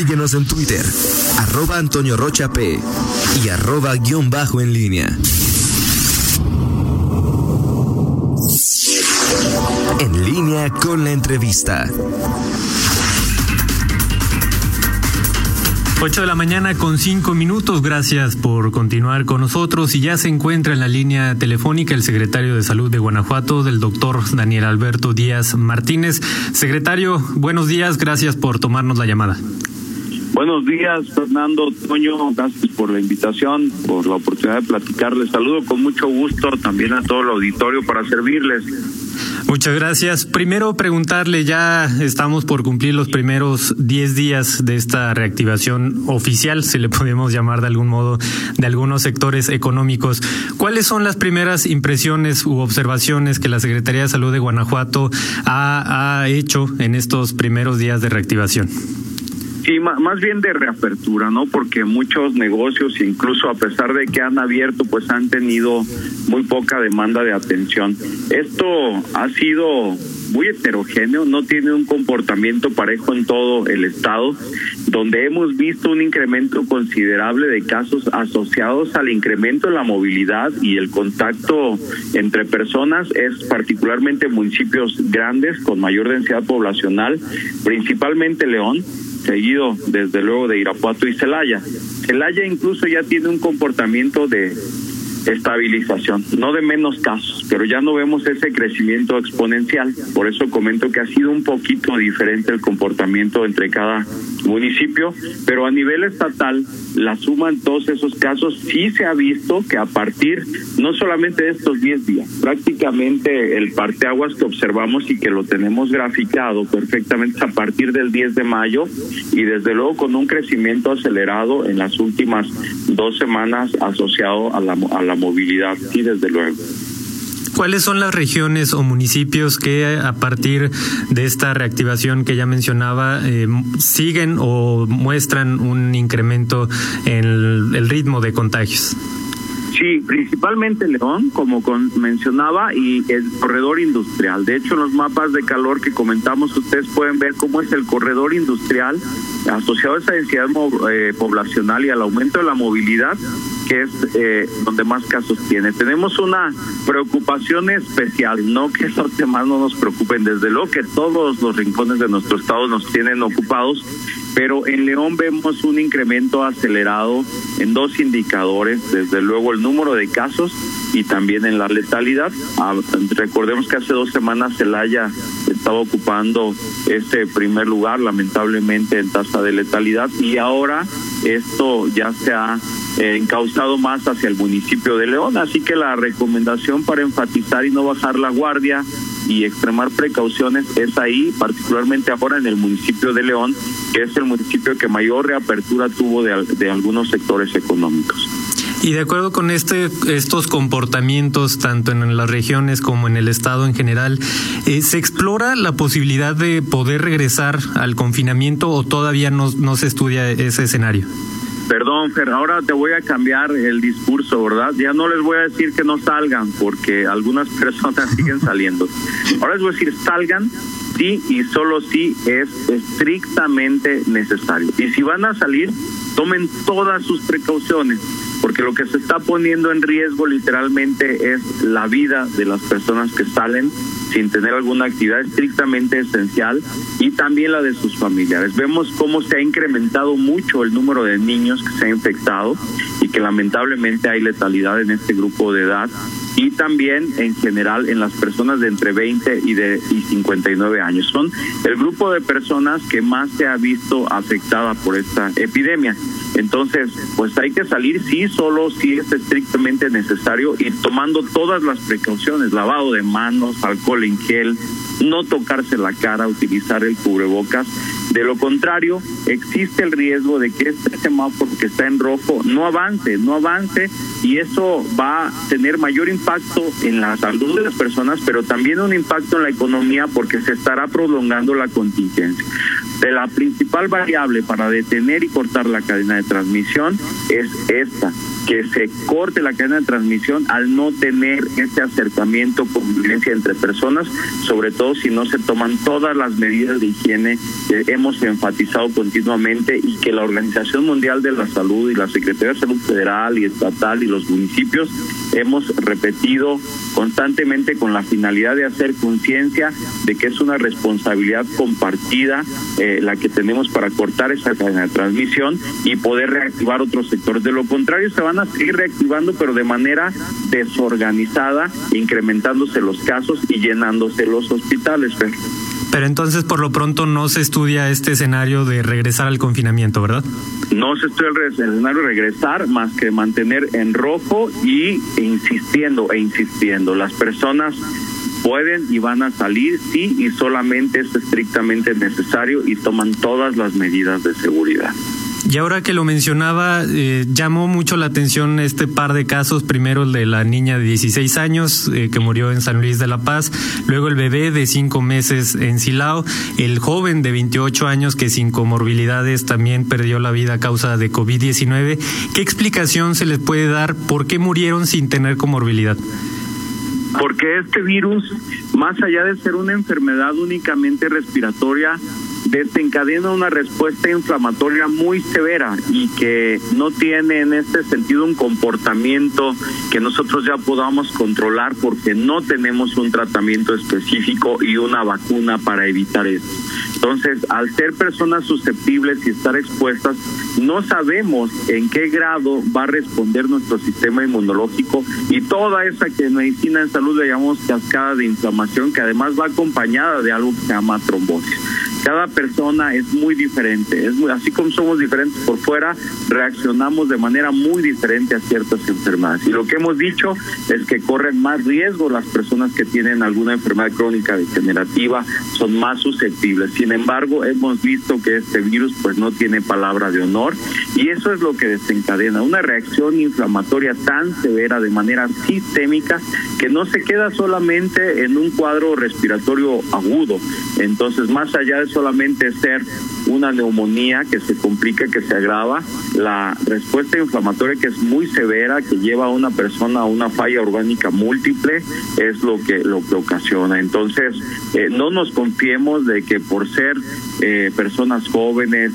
Síguenos en Twitter, arroba Antonio Rocha P y arroba guion bajo en línea. En línea con la entrevista. 8 de la mañana con 5 minutos. Gracias por continuar con nosotros. Y ya se encuentra en la línea telefónica el secretario de Salud de Guanajuato, del doctor Daniel Alberto Díaz Martínez. Secretario, buenos días. Gracias por tomarnos la llamada. Buenos días, Fernando Toño. Gracias por la invitación, por la oportunidad de platicarles. Saludo con mucho gusto también a todo el auditorio para servirles. Muchas gracias. Primero preguntarle, ya estamos por cumplir los primeros 10 días de esta reactivación oficial, si le podemos llamar de algún modo, de algunos sectores económicos. ¿Cuáles son las primeras impresiones u observaciones que la Secretaría de Salud de Guanajuato ha hecho en estos primeros días de reactivación? Sí, más bien de reapertura, ¿no? Porque muchos negocios, incluso a pesar de que han abierto, pues han tenido muy poca demanda de atención. Esto ha sido muy heterogéneo, no tiene un comportamiento parejo en todo el estado, donde hemos visto un incremento considerable de casos asociados al incremento de la movilidad y el contacto entre personas, es particularmente municipios grandes con mayor densidad poblacional, principalmente León, seguido desde luego de Irapuato y Celaya. Celaya incluso ya tiene un comportamiento de estabilización, no de menos casos, pero ya no vemos ese crecimiento exponencial. Por eso comento que ha sido un poquito diferente el comportamiento entre cada municipio, pero a nivel estatal, la suma en todos esos casos sí se ha visto que a partir no solamente de estos 10 días, prácticamente el parteaguas que observamos y que lo tenemos graficado perfectamente a partir del 10 de mayo y desde luego con un crecimiento acelerado en las últimas dos semanas asociado a la, a la movilidad, sí, desde luego. ¿Cuáles son las regiones o municipios que a partir de esta reactivación que ya mencionaba eh, siguen o muestran un incremento en el, el ritmo de contagios? Sí, principalmente León, como con, mencionaba, y el corredor industrial. De hecho, en los mapas de calor que comentamos, ustedes pueden ver cómo es el corredor industrial asociado a esa densidad eh, poblacional y al aumento de la movilidad que es eh, donde más casos tiene. Tenemos una preocupación especial, no que esos temas no nos preocupen, desde luego que todos los rincones de nuestro estado nos tienen ocupados, pero en León vemos un incremento acelerado en dos indicadores, desde luego el número de casos y también en la letalidad. Ah, recordemos que hace dos semanas Celaya estaba ocupando este primer lugar, lamentablemente en tasa de letalidad, y ahora esto ya se ha eh, encauzado más hacia el municipio de León, así que la recomendación para enfatizar y no bajar la guardia y extremar precauciones es ahí, particularmente ahora en el municipio de León, que es el municipio que mayor reapertura tuvo de, de algunos sectores económicos. Y de acuerdo con este, estos comportamientos, tanto en las regiones como en el Estado en general, eh, ¿se explora la posibilidad de poder regresar al confinamiento o todavía no, no se estudia ese escenario? Perdón, Fer, ahora te voy a cambiar el discurso, ¿verdad? Ya no les voy a decir que no salgan, porque algunas personas siguen saliendo. Ahora les voy a decir, salgan sí y solo si es estrictamente necesario. Y si van a salir, tomen todas sus precauciones, porque lo que se está poniendo en riesgo literalmente es la vida de las personas que salen sin tener alguna actividad estrictamente esencial y también la de sus familiares. Vemos cómo se ha incrementado mucho el número de niños que se han infectado y que lamentablemente hay letalidad en este grupo de edad y también en general en las personas de entre 20 y de y 59 años. Son el grupo de personas que más se ha visto afectada por esta epidemia. Entonces, pues hay que salir sí, solo si es estrictamente necesario y tomando todas las precauciones, lavado de manos, alcohol en gel, no tocarse la cara, utilizar el cubrebocas. De lo contrario, existe el riesgo de que este semáforo que está en rojo no avance, no avance y eso va a tener mayor impacto en la salud de las personas, pero también un impacto en la economía porque se estará prolongando la contingencia. De la principal variable para detener y cortar la cadena de transmisión es esta, que se corte la cadena de transmisión al no tener este acercamiento, convivencia entre personas, sobre todo si no se toman todas las medidas de higiene que hemos enfatizado continuamente y que la Organización Mundial de la Salud y la Secretaría de Salud Federal y Estatal y los municipios hemos repetido constantemente con la finalidad de hacer conciencia de que es una responsabilidad compartida eh, la que tenemos para cortar esa cadena de transmisión y poder reactivar otros sectores. De lo contrario, se van a seguir reactivando, pero de manera desorganizada, incrementándose los casos y llenándose los hospitales. Pero entonces, por lo pronto, no se estudia este escenario de regresar al confinamiento, ¿verdad? No se estudia el escenario de regresar, más que mantener en rojo y insistiendo e insistiendo. Las personas pueden y van a salir, sí, y solamente es estrictamente necesario y toman todas las medidas de seguridad. Y ahora que lo mencionaba, eh, llamó mucho la atención este par de casos. Primero el de la niña de 16 años eh, que murió en San Luis de la Paz, luego el bebé de 5 meses en Silao, el joven de 28 años que sin comorbilidades también perdió la vida a causa de COVID-19. ¿Qué explicación se les puede dar por qué murieron sin tener comorbilidad? Porque este virus, más allá de ser una enfermedad únicamente respiratoria, desencadena una respuesta inflamatoria muy severa y que no tiene en este sentido un comportamiento que nosotros ya podamos controlar porque no tenemos un tratamiento específico y una vacuna para evitar eso. Entonces, al ser personas susceptibles y estar expuestas, no sabemos en qué grado va a responder nuestro sistema inmunológico y toda esa que en medicina en salud le llamamos cascada de inflamación que además va acompañada de algo que se llama trombosis cada persona es muy diferente. Es muy, así como somos diferentes por fuera, reaccionamos de manera muy diferente a ciertas enfermedades. Y lo que hemos dicho es que corren más riesgo las personas que tienen alguna enfermedad crónica degenerativa, son más susceptibles. Sin embargo, hemos visto que este virus pues no tiene palabra de honor y eso es lo que desencadena una reacción inflamatoria tan severa de manera sistémica que no se queda solamente en un cuadro respiratorio agudo. Entonces, más allá de solamente ser una neumonía que se complica, que se agrava, la respuesta inflamatoria que es muy severa, que lleva a una persona a una falla orgánica múltiple, es lo que lo que ocasiona. Entonces, eh, no nos confiemos de que por ser eh, personas jóvenes,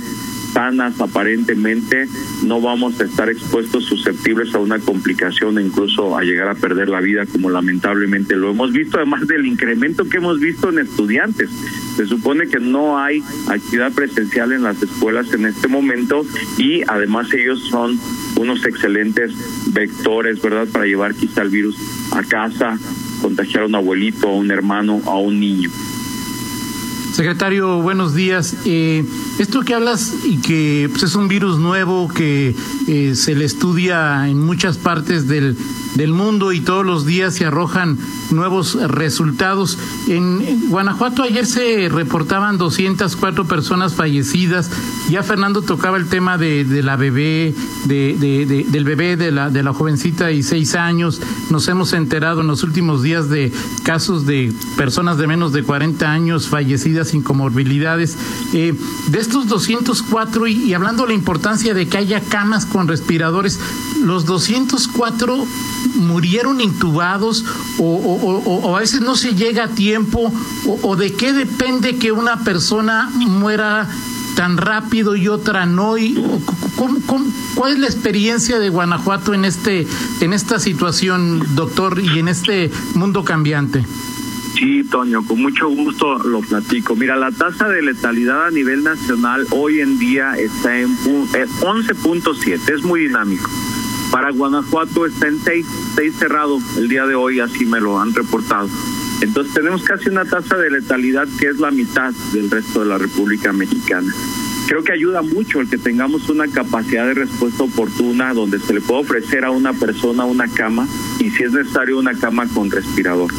sanas aparentemente, no vamos a estar expuestos susceptibles a una complicación incluso a llegar a perder la vida como lamentablemente lo hemos visto, además del incremento que hemos visto en estudiantes. Se supone que no hay actividad presencial en las escuelas en este momento y además ellos son unos excelentes vectores, ¿verdad?, para llevar quizá el virus a casa, contagiar a un abuelito, a un hermano, a un niño. Secretario, buenos días. Eh, esto que hablas y que pues, es un virus nuevo que eh, se le estudia en muchas partes del, del mundo y todos los días se arrojan nuevos resultados. En, Guanajuato ayer se reportaban 204 personas fallecidas. Ya Fernando tocaba el tema de, la bebé, de, de, del bebé de la, de la jovencita de seis años. Nos hemos enterado en los últimos días de casos de personas de menos de 40 años fallecidas sin comorbilidades. Eh, de estos 204, y, y hablando de la importancia de que haya camas con respiradores, los 204 murieron intubados o, a veces no se llega a tiempo o, de qué depende que una persona muera tan rápido y otra no y cuál es la experiencia de Guanajuato en este en esta situación doctor y en este mundo cambiante Sí, Toño, con mucho gusto lo platico. Mira, la tasa de letalidad a nivel nacional hoy en día está en 11.7, es muy dinámico. Para Guanajuato está en 6, 6 cerrado el día de hoy, así me lo han reportado. Entonces tenemos casi una tasa de letalidad que es la mitad del resto de la República Mexicana. Creo que ayuda mucho el que tengamos una capacidad de respuesta oportuna donde se le puede ofrecer a una persona una cama y si es necesario una cama con respirador.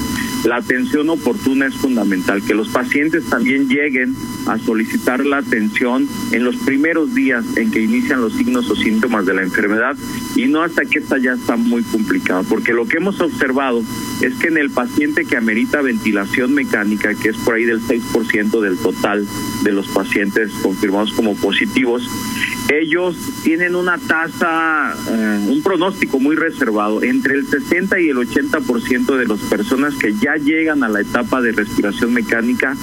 La atención oportuna es fundamental, que los pacientes también lleguen a solicitar la atención en los primeros días en que inician los signos o síntomas de la enfermedad y no hasta que esta ya está muy complicada, porque lo que hemos observado es que en el paciente que amerita ventilación mecánica, que es por ahí del 6% del total de los pacientes confirmados como positivos, ellos tienen una tasa, eh, un pronóstico muy reservado. Entre el 60 y el 80% de las personas que ya llegan a la etapa de respiración mecánica,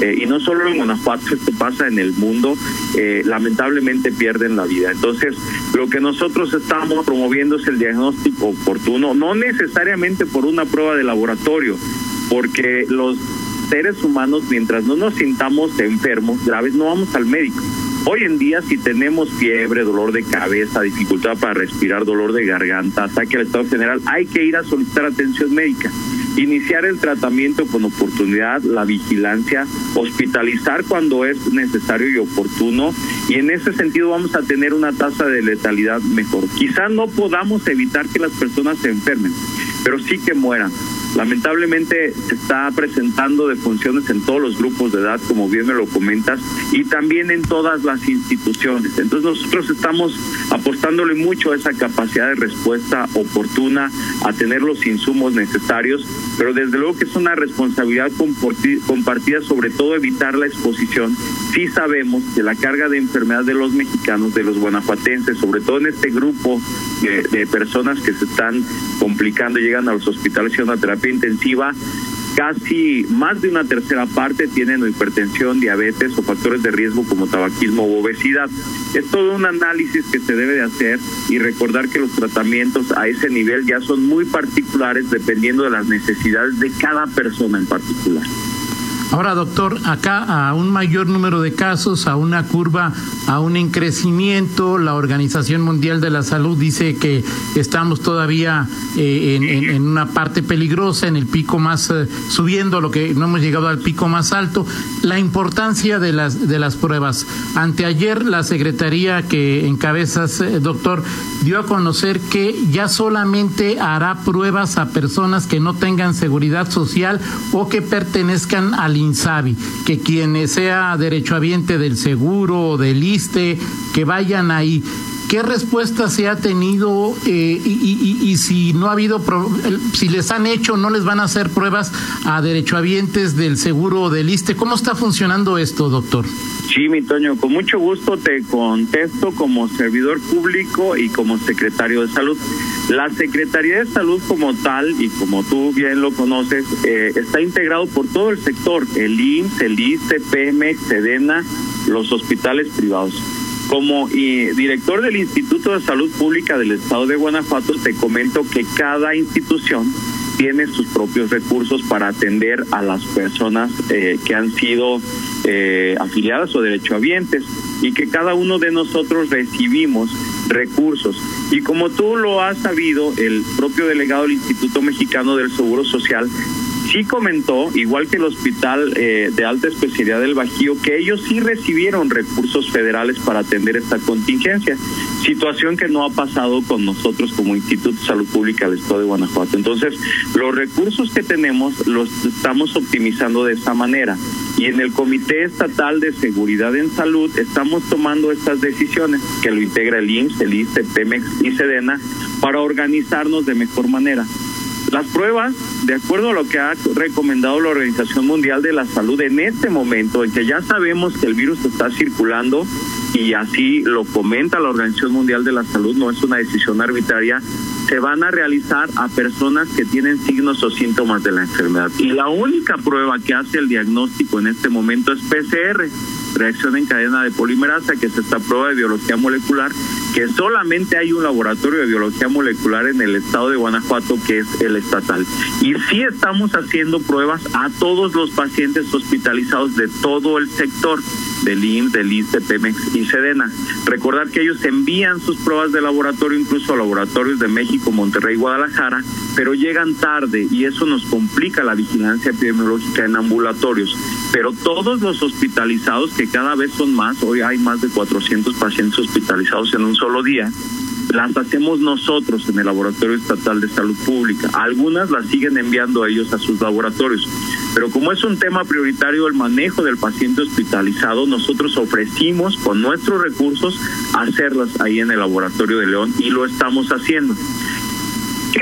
eh, y no solo en Guanajuato, esto pasa en el mundo, eh, lamentablemente pierden la vida. Entonces, lo que nosotros estamos promoviendo es el diagnóstico oportuno, no necesariamente por una prueba de laboratorio, porque los seres humanos, mientras no nos sintamos enfermos graves, no vamos al médico. Hoy en día, si tenemos fiebre, dolor de cabeza, dificultad para respirar, dolor de garganta, ataque al estado general, hay que ir a solicitar atención médica. Iniciar el tratamiento con oportunidad, la vigilancia, hospitalizar cuando es necesario y oportuno. Y en ese sentido vamos a tener una tasa de letalidad mejor. Quizá no podamos evitar que las personas se enfermen, pero sí que mueran. Lamentablemente se está presentando defunciones en todos los grupos de edad, como bien me lo comentas, y también en todas las instituciones. Entonces nosotros estamos apostándole mucho a esa capacidad de respuesta oportuna, a tener los insumos necesarios, pero desde luego que es una responsabilidad compartida, sobre todo evitar la exposición. Sí sabemos que la carga de enfermedad de los mexicanos, de los guanajuatenses, sobre todo en este grupo de, de personas que se están complicando, llegan a los hospitales y a una terapia intensiva, casi más de una tercera parte tienen hipertensión, diabetes o factores de riesgo como tabaquismo u obesidad. Es todo un análisis que se debe de hacer y recordar que los tratamientos a ese nivel ya son muy particulares dependiendo de las necesidades de cada persona en particular. Ahora, doctor, acá a un mayor número de casos, a una curva, a un crecimiento, la Organización Mundial de la Salud dice que estamos todavía eh, en, una parte peligrosa, en el pico más eh, subiendo, lo que no hemos llegado al pico más alto. La importancia de las de las pruebas. Anteayer la secretaría que encabezas, eh, doctor, dio a conocer que ya solamente hará pruebas a personas que no tengan seguridad social o que pertenezcan al INSABI, que quien sea derechohabiente del seguro o del ISTE, que vayan ahí. ¿Qué respuesta se ha tenido eh, y, si no ha habido, si les han hecho, no les van a hacer pruebas a derechohabientes del seguro del ISTE? ¿Cómo está funcionando esto, doctor? Sí, mi Toño, con mucho gusto te contesto como servidor público y como secretario de salud. La Secretaría de Salud como tal, y como tú bien lo conoces, eh, está integrado por todo el sector, el IMSS, el ISTE, PEMEX, SEDENA, los hospitales privados. Como director del Instituto de Salud Pública del Estado de Guanajuato, te comento que cada institución tiene sus propios recursos para atender a las personas eh, que han sido eh, afiliadas o derechohabientes y que cada uno de nosotros recibimos recursos. Y como tú lo has sabido, el propio delegado del Instituto Mexicano del Seguro Social sí comentó, igual que el Hospital eh, de Alta Especialidad del Bajío, que ellos sí recibieron recursos federales para atender esta contingencia, situación que no ha pasado con nosotros como Instituto de Salud Pública del Estado de Guanajuato. Entonces, los recursos que tenemos los estamos optimizando de esa manera. Y en el Comité Estatal de Seguridad en Salud estamos tomando estas decisiones, que lo integra el IMSS, el ISTE, PEMEX y SEDENA, para organizarnos de mejor manera. Las pruebas, de acuerdo a lo que ha recomendado la Organización Mundial de la Salud en este momento, en que ya sabemos que el virus está circulando y así lo comenta la Organización Mundial de la Salud, no es una decisión arbitraria, se van a realizar a personas que tienen signos o síntomas de la enfermedad. Y la única prueba que hace el diagnóstico en este momento es PCR, reacción en cadena de polimerasa, que es esta prueba de biología molecular, que solamente hay un laboratorio de biología molecular en el estado de Guanajuato, que es el estatal. Y sí estamos haciendo pruebas a todos los pacientes hospitalizados de todo el sector del IMSS, del Pemex y Sedena. Recordar que ellos envían sus pruebas de laboratorio incluso a laboratorios de México, Monterrey, Guadalajara, pero llegan tarde y eso nos complica la vigilancia epidemiológica en ambulatorios. Pero todos los hospitalizados, que cada vez son más, hoy hay más de 400 pacientes hospitalizados en un solo día, las hacemos nosotros en el Laboratorio Estatal de Salud Pública. Algunas las siguen enviando ellos a sus laboratorios. Pero como es un tema prioritario el manejo del paciente hospitalizado, nosotros ofrecimos con nuestros recursos hacerlas ahí en el Laboratorio de León y lo estamos haciendo.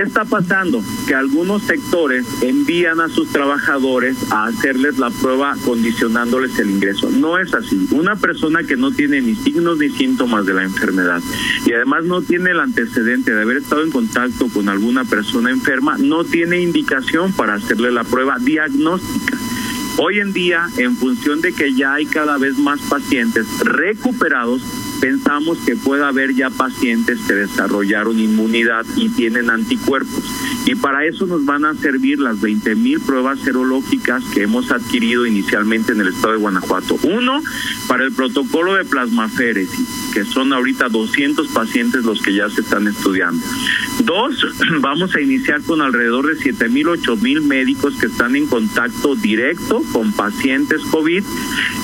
¿Qué ¿Qué está pasando? Que algunos sectores envían a sus trabajadores a hacerles la prueba condicionándoles el ingreso. No es así. Una persona que no tiene ni signos ni síntomas de la enfermedad y además no tiene el antecedente de haber estado en contacto con alguna persona enferma, no tiene indicación para hacerle la prueba diagnóstica. Hoy en día, en función de que ya hay cada vez más pacientes recuperados, pensamos que puede haber ya pacientes que desarrollaron inmunidad y tienen anticuerpos. Y para eso nos van a servir las 20 mil pruebas serológicas que hemos adquirido inicialmente en el estado de Guanajuato. Uno, para el protocolo de plasmaféresis, que son ahorita 200 pacientes los que ya se están estudiando. Dos, vamos a iniciar con alrededor de 7 mil, 8 mil médicos que están en contacto directo con pacientes COVID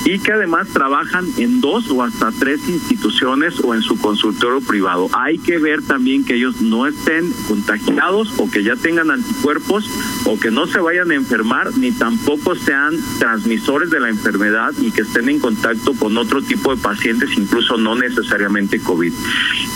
y que además trabajan en dos o hasta tres instituciones o en su consultorio privado. Hay que ver también que ellos no estén contagiados o que ya tengan anticuerpos o que no se vayan a enfermar ni tampoco sean transmisores de la enfermedad y que estén en contacto con otro tipo de pacientes, incluso no necesariamente COVID.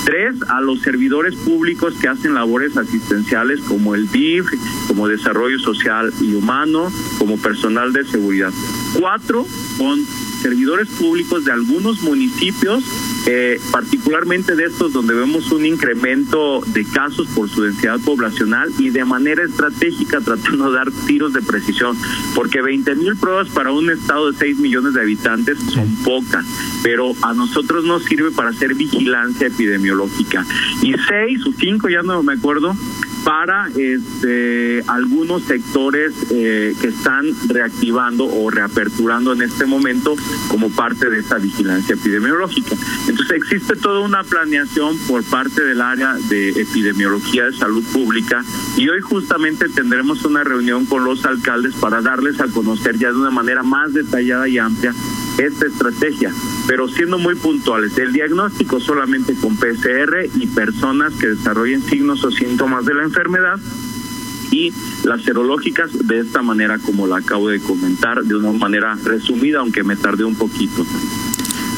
Tres, a los servidores públicos que hacen labores asistenciales como el DIF, como Desarrollo Social y Humano, como personal de seguridad. Cuatro, con servidores públicos de algunos municipios, eh, particularmente de estos donde vemos un incremento de casos por su densidad poblacional y de manera estratégica tratando de dar tiros de precisión, porque 20 mil pruebas para un estado de 6 millones de habitantes son pocas, pero a nosotros nos sirve para hacer vigilancia epidemiológica. Y seis o cinco, ya no me acuerdo, para este, algunos sectores eh, que están reactivando o reaperturando en este momento como parte de esta vigilancia epidemiológica. Entonces existe toda una planeación por parte del área de epidemiología de salud pública y hoy justamente tendremos una reunión con los alcaldes para darles a conocer ya de una manera más detallada y amplia esta estrategia, pero siendo muy puntuales. El diagnóstico solamente con PCR y personas que desarrollen signos o síntomas de la enfermedad y las serológicas de esta manera como la acabo de comentar, de una manera resumida, aunque me tardé un poquito.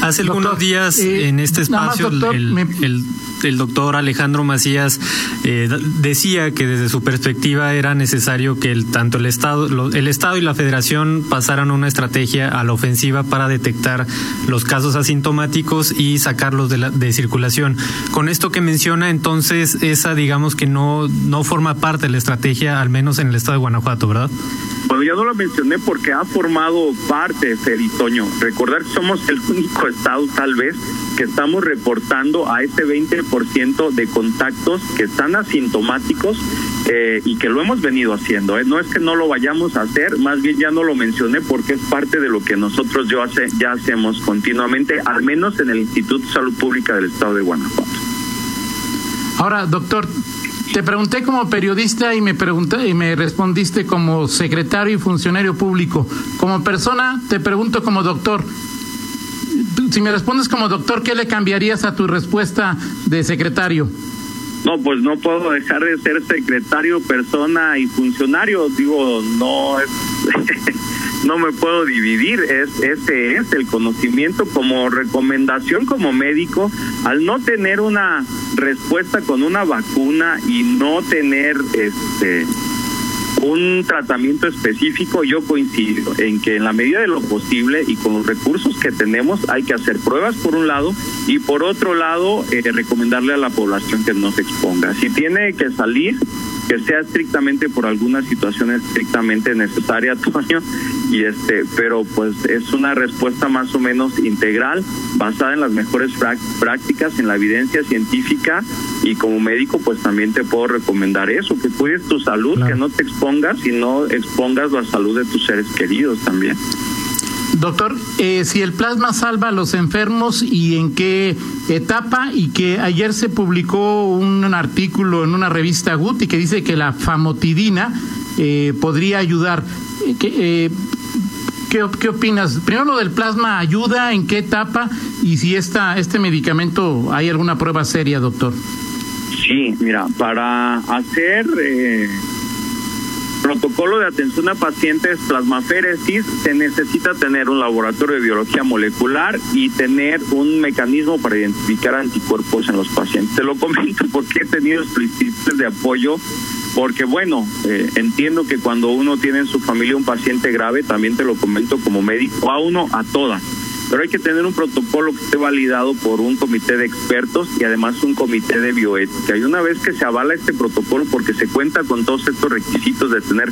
Hace algunos días eh, en este espacio el, el, doctor Alejandro Macías eh, decía que desde su perspectiva era necesario que el, tanto el Estado, el Estado y la Federación pasaran una estrategia a la ofensiva para detectar los casos asintomáticos y sacarlos de, la, de circulación. Con esto que menciona, entonces, esa digamos que no, no forma parte de la estrategia, al menos en el Estado de Guanajuato, ¿verdad? Bueno, ya no lo mencioné porque ha formado parte, Feritoño. Recordar que somos el único estado, tal vez, que estamos reportando a ese 20% de contactos que están asintomáticos eh, y que lo hemos venido haciendo. ¿eh? No es que no lo vayamos a hacer, más bien ya no lo mencioné porque es parte de lo que nosotros yo hace, ya hacemos continuamente, al menos en el Instituto de Salud Pública del Estado de Guanajuato. Ahora, doctor, te pregunté como periodista y me pregunté y me respondiste como secretario y funcionario público. Como persona te pregunto como doctor. Si me respondes como doctor, ¿qué le cambiarías a tu respuesta de secretario? No, pues no puedo dejar de ser secretario, persona y funcionario. Digo, no es no me puedo dividir, es ese es el conocimiento como recomendación como médico al no tener una respuesta con una vacuna y no tener este un tratamiento específico, yo coincido en que en la medida de lo posible y con los recursos que tenemos hay que hacer pruebas por un lado y por otro lado eh, recomendarle a la población que no se exponga. Si tiene que salir, que sea estrictamente por alguna situación estrictamente necesaria, Toño, y este, pero pues es una respuesta más o menos integral, basada en las mejores prácticas, en la evidencia científica, y como médico pues también te puedo recomendar eso, que cuides tu salud, que no te expongas y no expongas la salud de tus seres queridos también. Doctor, eh, si el plasma salva a los enfermos y en qué etapa y que ayer se publicó un, artículo en una revista Guti que dice que la famotidina eh, podría ayudar. Eh, ¿Qué, ¿Qué, opinas? Primero lo del plasma ayuda, en qué etapa y si esta, este medicamento hay alguna prueba seria, doctor. Sí, mira, para hacer protocolo de atención a pacientes plasmaféresis se necesita tener un laboratorio de biología molecular y tener un mecanismo para identificar anticuerpos en los pacientes. Te lo comento porque he tenido explícitos de apoyo porque bueno, eh, entiendo que cuando uno tiene en su familia un paciente grave, también te lo comento como médico, a uno, a todas pero hay que tener un protocolo que esté validado por un comité de expertos y además un comité de bioética. Y una vez que se avala este protocolo, porque se cuenta con todos estos requisitos de tener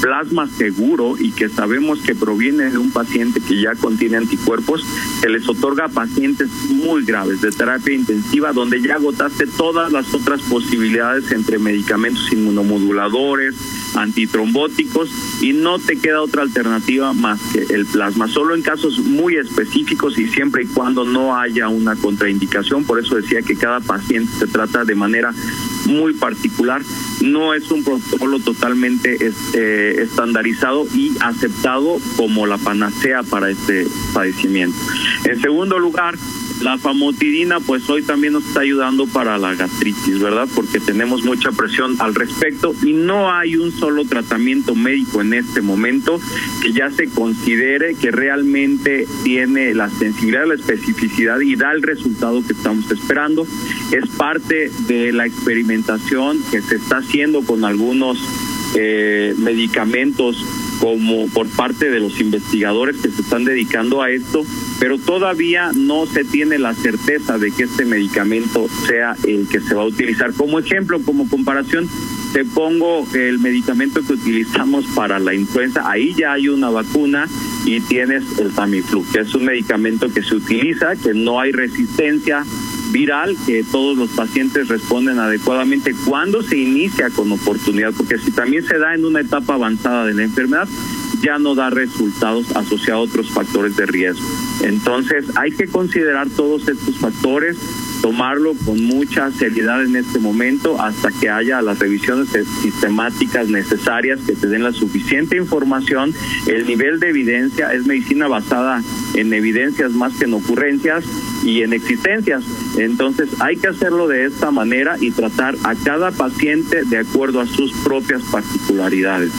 plasma seguro y que sabemos que proviene de un paciente que ya contiene anticuerpos, se les otorga a pacientes muy graves de terapia intensiva, donde ya agotaste todas las otras posibilidades entre medicamentos inmunomoduladores, antitrombóticos y no te queda otra alternativa más que el plasma, solo en casos muy específicos y siempre y cuando no haya una contraindicación, por eso decía que cada paciente se trata de manera muy particular, no es un protocolo totalmente este, estandarizado y aceptado como la panacea para este padecimiento. En segundo lugar, la famotidina, pues hoy también nos está ayudando para la gastritis, ¿verdad? Porque tenemos mucha presión al respecto y no hay un solo tratamiento médico en este momento que ya se considere que realmente tiene la sensibilidad, la especificidad y da el resultado que estamos esperando. Es parte de la experimentación que se está haciendo con algunos eh, medicamentos como por parte de los investigadores que se están dedicando a esto, pero todavía no se tiene la certeza de que este medicamento sea el que se va a utilizar. Como ejemplo, como comparación, te pongo el medicamento que utilizamos para la influenza, ahí ya hay una vacuna y tienes el Tamiflu, que es un medicamento que se utiliza, que no hay resistencia viral, que todos los pacientes responden adecuadamente cuando se inicia con oportunidad, porque si también se da en una etapa avanzada de la enfermedad, ya no da resultados asociados a otros factores de riesgo. Entonces hay que considerar todos estos factores, tomarlo con mucha seriedad en este momento hasta que haya las revisiones sistemáticas necesarias que te den la suficiente información, el nivel de evidencia, es medicina basada en evidencias más que en ocurrencias y en existencias. Entonces hay que hacerlo de esta manera y tratar a cada paciente de acuerdo a sus propias particularidades.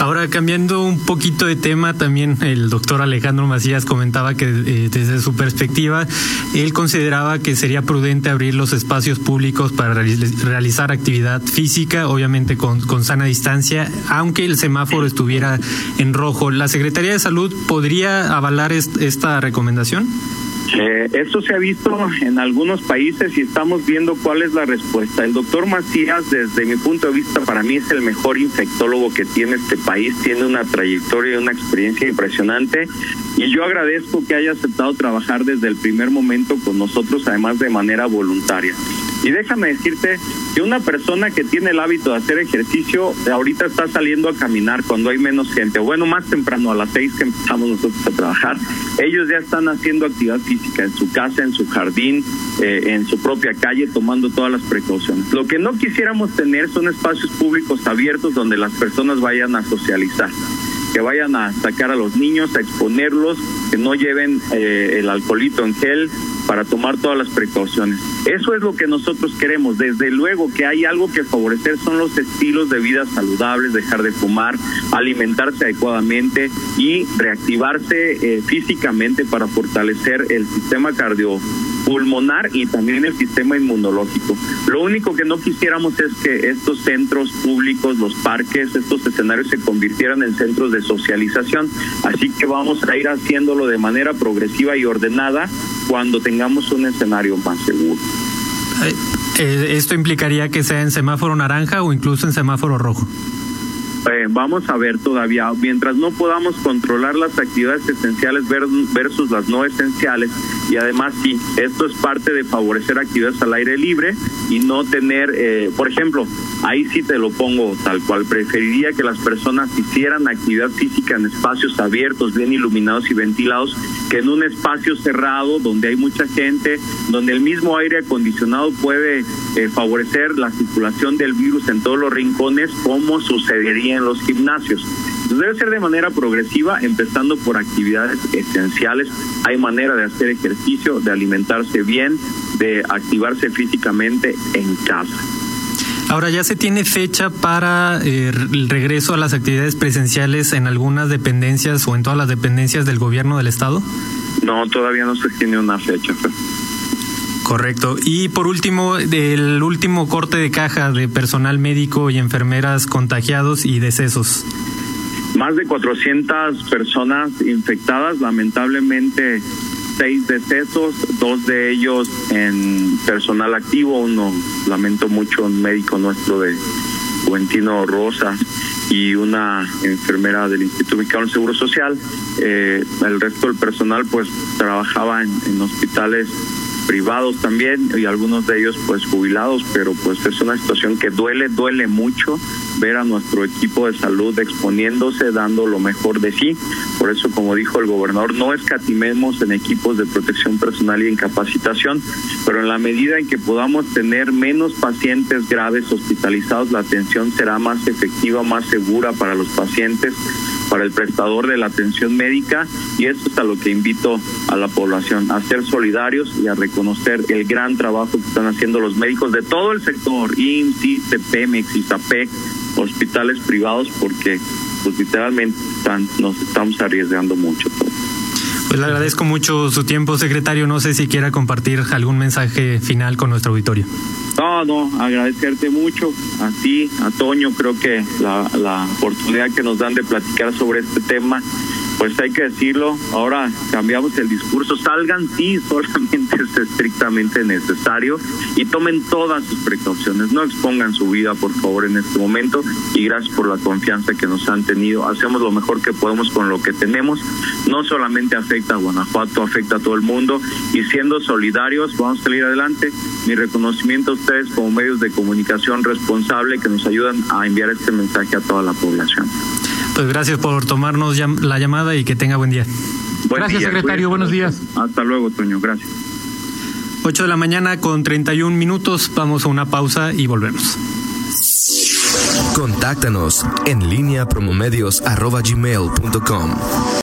Ahora, cambiando un poquito de tema, también el doctor Alejandro Macías comentaba que eh, desde su perspectiva, él consideraba que sería prudente abrir los espacios públicos para realizar actividad física, obviamente con, con sana distancia, aunque el semáforo estuviera en rojo. ¿La Secretaría de Salud podría avalar esta recomendación? Eh, esto se ha visto en algunos países y estamos viendo cuál es la respuesta. El doctor Macías, desde mi punto de vista, para mí es el mejor infectólogo que tiene este país. Tiene una trayectoria y una experiencia impresionante. Y yo agradezco que haya aceptado trabajar desde el primer momento con nosotros, además de manera voluntaria. Y déjame decirte que una persona que tiene el hábito de hacer ejercicio, ahorita está saliendo a caminar cuando hay menos gente, bueno, más temprano, a las seis que empezamos nosotros a trabajar, ellos ya están haciendo actividad física en su casa, en su jardín, eh, en su propia calle, tomando todas las precauciones. Lo que no quisiéramos tener son espacios públicos abiertos donde las personas vayan a socializar que vayan a sacar a los niños, a exponerlos, que no lleven eh, el alcoholito en gel para tomar todas las precauciones. Eso es lo que nosotros queremos. Desde luego que hay algo que favorecer son los estilos de vida saludables, dejar de fumar, alimentarse adecuadamente y reactivarse eh, físicamente para fortalecer el sistema cardio pulmonar y también el sistema inmunológico. Lo único que no quisiéramos es que estos centros públicos, los parques, estos escenarios se convirtieran en centros de socialización. Así que vamos a ir haciéndolo de manera progresiva y ordenada cuando tengamos un escenario más seguro. Eh, ¿Esto implicaría que sea en semáforo naranja o incluso en semáforo rojo? Eh, vamos a ver todavía, mientras no podamos controlar las actividades esenciales versus las no esenciales, y además sí, esto es parte de favorecer actividades al aire libre y no tener, eh, por ejemplo, ahí sí te lo pongo tal cual, preferiría que las personas hicieran actividad física en espacios abiertos, bien iluminados y ventilados, que en un espacio cerrado donde hay mucha gente, donde el mismo aire acondicionado puede eh, favorecer la circulación del virus en todos los rincones, como sucedería en los gimnasios. Debe ser de manera progresiva, empezando por actividades esenciales. Hay manera de hacer ejercicio, de alimentarse bien, de activarse físicamente en casa. Ahora, ¿ya se tiene fecha para eh, el regreso a las actividades presenciales en algunas dependencias o en todas las dependencias del gobierno del Estado? No, todavía no se tiene una fecha. Correcto. Y por último, el último corte de caja de personal médico y enfermeras contagiados y decesos. Más de 400 personas infectadas, lamentablemente seis decesos, dos de ellos en personal activo, uno lamento mucho, un médico nuestro de Juventino Rosa y una enfermera del Instituto Mexicano del Seguro Social. Eh, el resto del personal pues trabajaba en hospitales privados también y algunos de ellos pues jubilados, pero pues es una situación que duele, duele mucho ver a nuestro equipo de salud exponiéndose, dando lo mejor de sí. Por eso, como dijo el gobernador, no escatimemos en equipos de protección personal y en capacitación, pero en la medida en que podamos tener menos pacientes graves hospitalizados, la atención será más efectiva, más segura para los pacientes para el prestador de la atención médica y esto es a lo que invito a la población, a ser solidarios y a reconocer el gran trabajo que están haciendo los médicos de todo el sector, IMSS, ICPMEX, ISAPEC, hospitales privados, porque pues literalmente están, nos estamos arriesgando mucho. Pues le agradezco mucho su tiempo, secretario. No sé si quiera compartir algún mensaje final con nuestro auditorio. No, no, agradecerte mucho a ti, a Toño. Creo que la, la oportunidad que nos dan de platicar sobre este tema pues hay que decirlo, ahora cambiamos el discurso, salgan sí, solamente es estrictamente necesario y tomen todas sus precauciones, no expongan su vida por favor en este momento y gracias por la confianza que nos han tenido, hacemos lo mejor que podemos con lo que tenemos, no solamente afecta a Guanajuato, afecta a todo el mundo y siendo solidarios vamos a salir adelante, mi reconocimiento a ustedes como medios de comunicación responsable que nos ayudan a enviar este mensaje a toda la población. Pues gracias por tomarnos la llamada y que tenga buen día. gracias, secretario. Buenos días. Hasta luego, Toño. Gracias. 8 de la mañana con 31 minutos. Vamos a una pausa y volvemos. Contáctanos en línea promomedios.com.